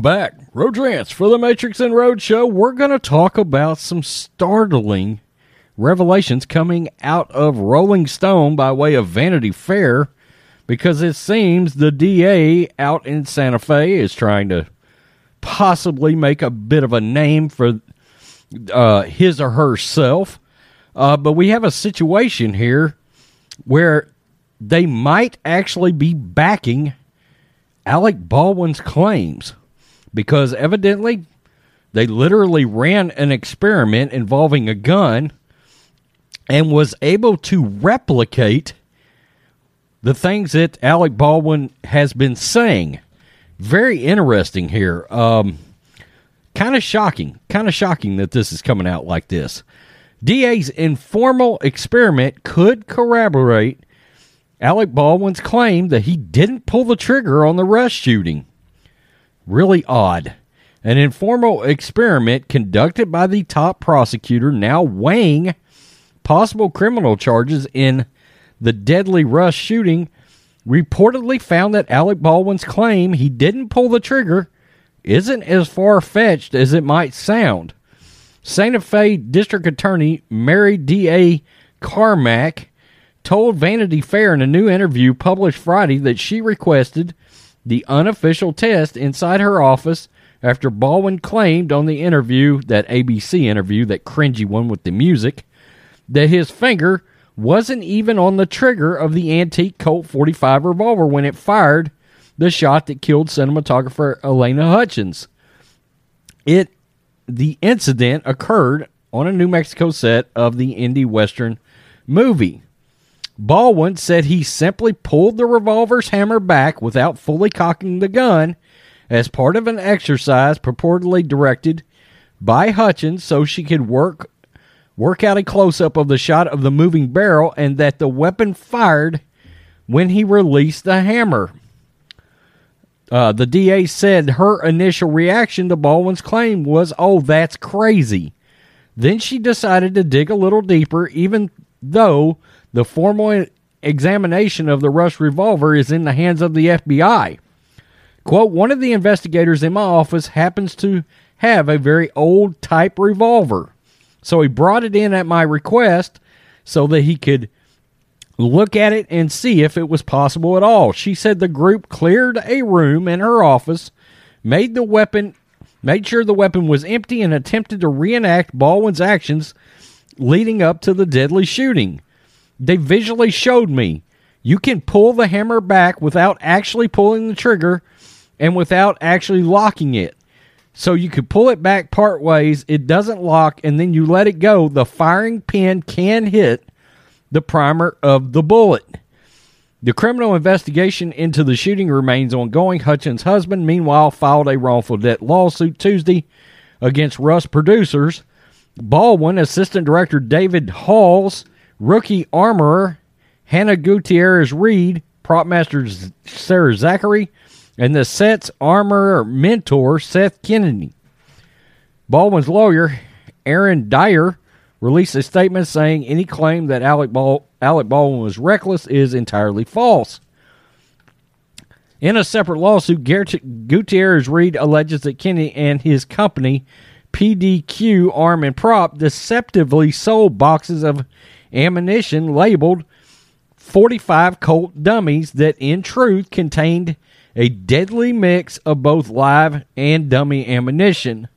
Welcome back. Road Rants for the Matrix and Road Show. We're going to talk about some startling revelations coming out of Rolling Stone by way of Vanity Fair because it seems the DA out in Santa Fe is trying to possibly make a bit of a name for uh, his or herself. Uh, but we have a situation here where they might actually be backing Alec Baldwin's claims because evidently they literally ran an experiment involving a gun and was able to replicate the things that Alec Baldwin has been saying. Very interesting here. Um, kind of shocking. Kind of shocking that this is coming out like this. DA's informal experiment could corroborate Alec Baldwin's claim that he didn't pull the trigger on the Rust shooting. Really odd. An informal experiment conducted by the top prosecutor now weighing possible criminal charges in the deadly Rust shooting reportedly found that Alec Baldwin's claim he didn't pull the trigger isn't as far fetched as it might sound. Santa Fe District Attorney Mary D.A. Carmack told Vanity Fair in a new interview published Friday that she requested the unofficial test inside her office after Baldwin claimed on the interview, that ABC interview, that cringy one with the music, that his finger wasn't even on the trigger of the antique Colt 45 revolver when it fired the shot that killed cinematographer Halyna Hutchins. It the incident occurred on a New Mexico set of the indie western movie. Baldwin said he simply pulled the revolver's hammer back without fully cocking the gun as part of an exercise purportedly directed by Hutchins so she could work work out a close up of the shot of the moving barrel and that the weapon fired when he released the hammer. Uh, the DA said her initial reaction to Baldwin's claim was, oh, that's crazy. Then she decided to dig a little deeper, even though the formal examination of the Rust revolver is in the hands of the FBI. Quote, one of the investigators in my office happens to have a very old type revolver. So he brought it in at my request so that he could look at it and see if it was possible at all. She said the group cleared a room in her office, made the weapon made sure the weapon was empty and attempted to reenact Baldwin's actions leading up to the deadly shooting. They visually showed me you can pull the hammer back without actually pulling the trigger and without actually locking it. So you could pull it back part ways, it doesn't lock, and then you let it go. The firing pin can hit the primer of the bullet. The criminal investigation into the shooting remains ongoing. Hutchins' husband, meanwhile, filed a wrongful death lawsuit Tuesday against Rust producers. Baldwin, Assistant Director David Halls, rookie armorer Hannah Gutierrez Reed, prop master Sarah Zachry, and the set's armorer mentor Seth Kennedy. Baldwin's lawyer, Aaron Dyer, released a statement saying any claim that Alec, Bal- Alec Baldwin was reckless is entirely false. In a separate lawsuit, Gutierrez Reed alleges that Kennedy and his company, PDQ Arm and Prop, deceptively sold boxes of ammunition labeled 45 Colt dummies that in truth contained a deadly mix of both live and dummy ammunition.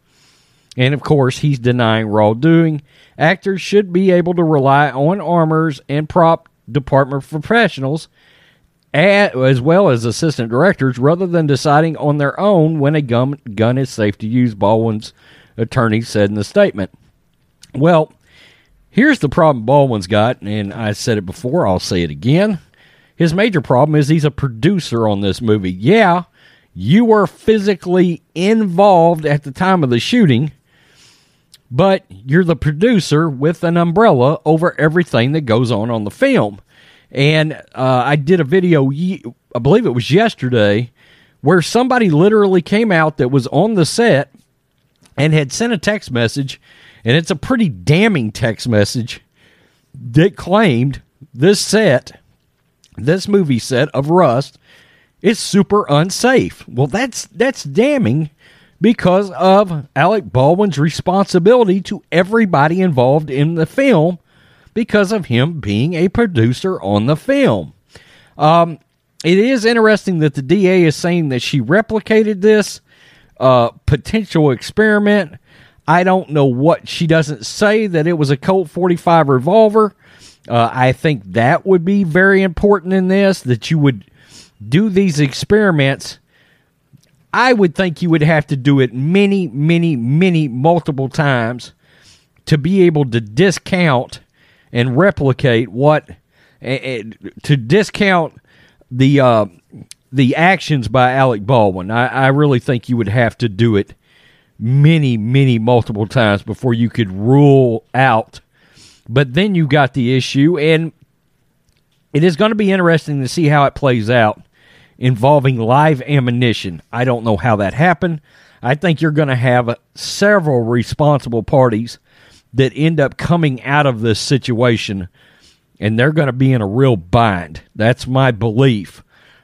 And of course, he's denying wrongdoing. Actors should be able to rely on armors and prop department professionals as well as assistant directors rather than deciding on their own when a gun, gun is safe to use, Baldwin's attorney said in the statement. Well, Here's the problem Baldwin's got, and I said it before, I'll say it again. His major problem is he's a producer on this movie. Yeah, you were physically involved at the time of the shooting, but you're the producer with an umbrella over everything that goes on on the film. And uh, I did a video, I believe it was yesterday, where somebody literally came out that was on the set and had sent a text message and it's a pretty damning text message that claimed this set, this movie set of Rust, is super unsafe. Well, that's that's damning because of Alec Baldwin's responsibility to everybody involved in the film because of him being a producer on the film. Um, it is interesting that the DA is saying that she replicated this uh, potential experiment. I don't know what she doesn't say that it was a Colt 45 revolver. Uh, I think that would be very important in this that you would do these experiments. I would think you would have to do it many, many, many, multiple times to be able to discount and replicate what to discount the uh, the actions by Alec Baldwin. I, I really think you would have to do it many, many, multiple times before you could rule out. But then you got the issue, and it is going to be interesting to see how it plays out involving live ammunition. I don't know how that happened. I think you're going to have uh, several responsible parties that end up coming out of this situation, and they're going to be in a real bind. That's my belief.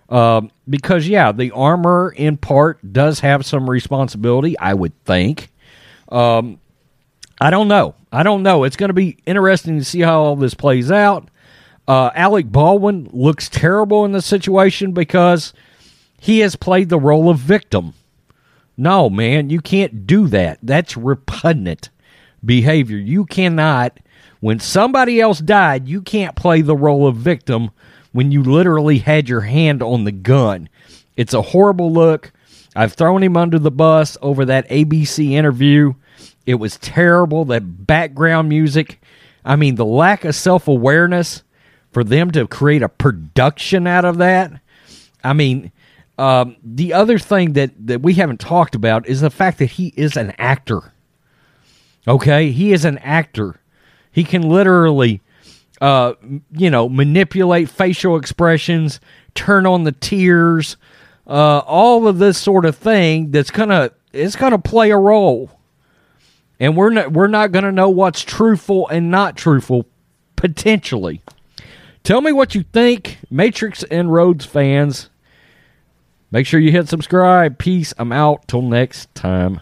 Um, because, yeah, the armor in part does have some responsibility, I would think. Um, I don't know. I don't know. It's going to be interesting to see how all this plays out. Uh, Alec Baldwin looks terrible in the situation because he has played the role of victim. No, man, you can't do that. That's repugnant behavior. You cannot, when somebody else died, you can't play the role of victim when you literally had your hand on the gun. It's a horrible look. I've thrown him under the bus over that ABC interview. It was terrible. That background music. I mean, the lack of self awareness for them to create a production out of that. I mean, um, the other thing that, that we haven't talked about is the fact that he is an actor. Okay? He is an actor. He can literally uh, you know, manipulate facial expressions, turn on the tears, uh, all of this sort of thing that's gonna it's gonna play a role, and we're not we're not gonna know what's truthful and not truthful potentially. Tell me what you think, Matrix and Rhodes fans. Make sure you hit subscribe. Peace. I'm out. Till next time.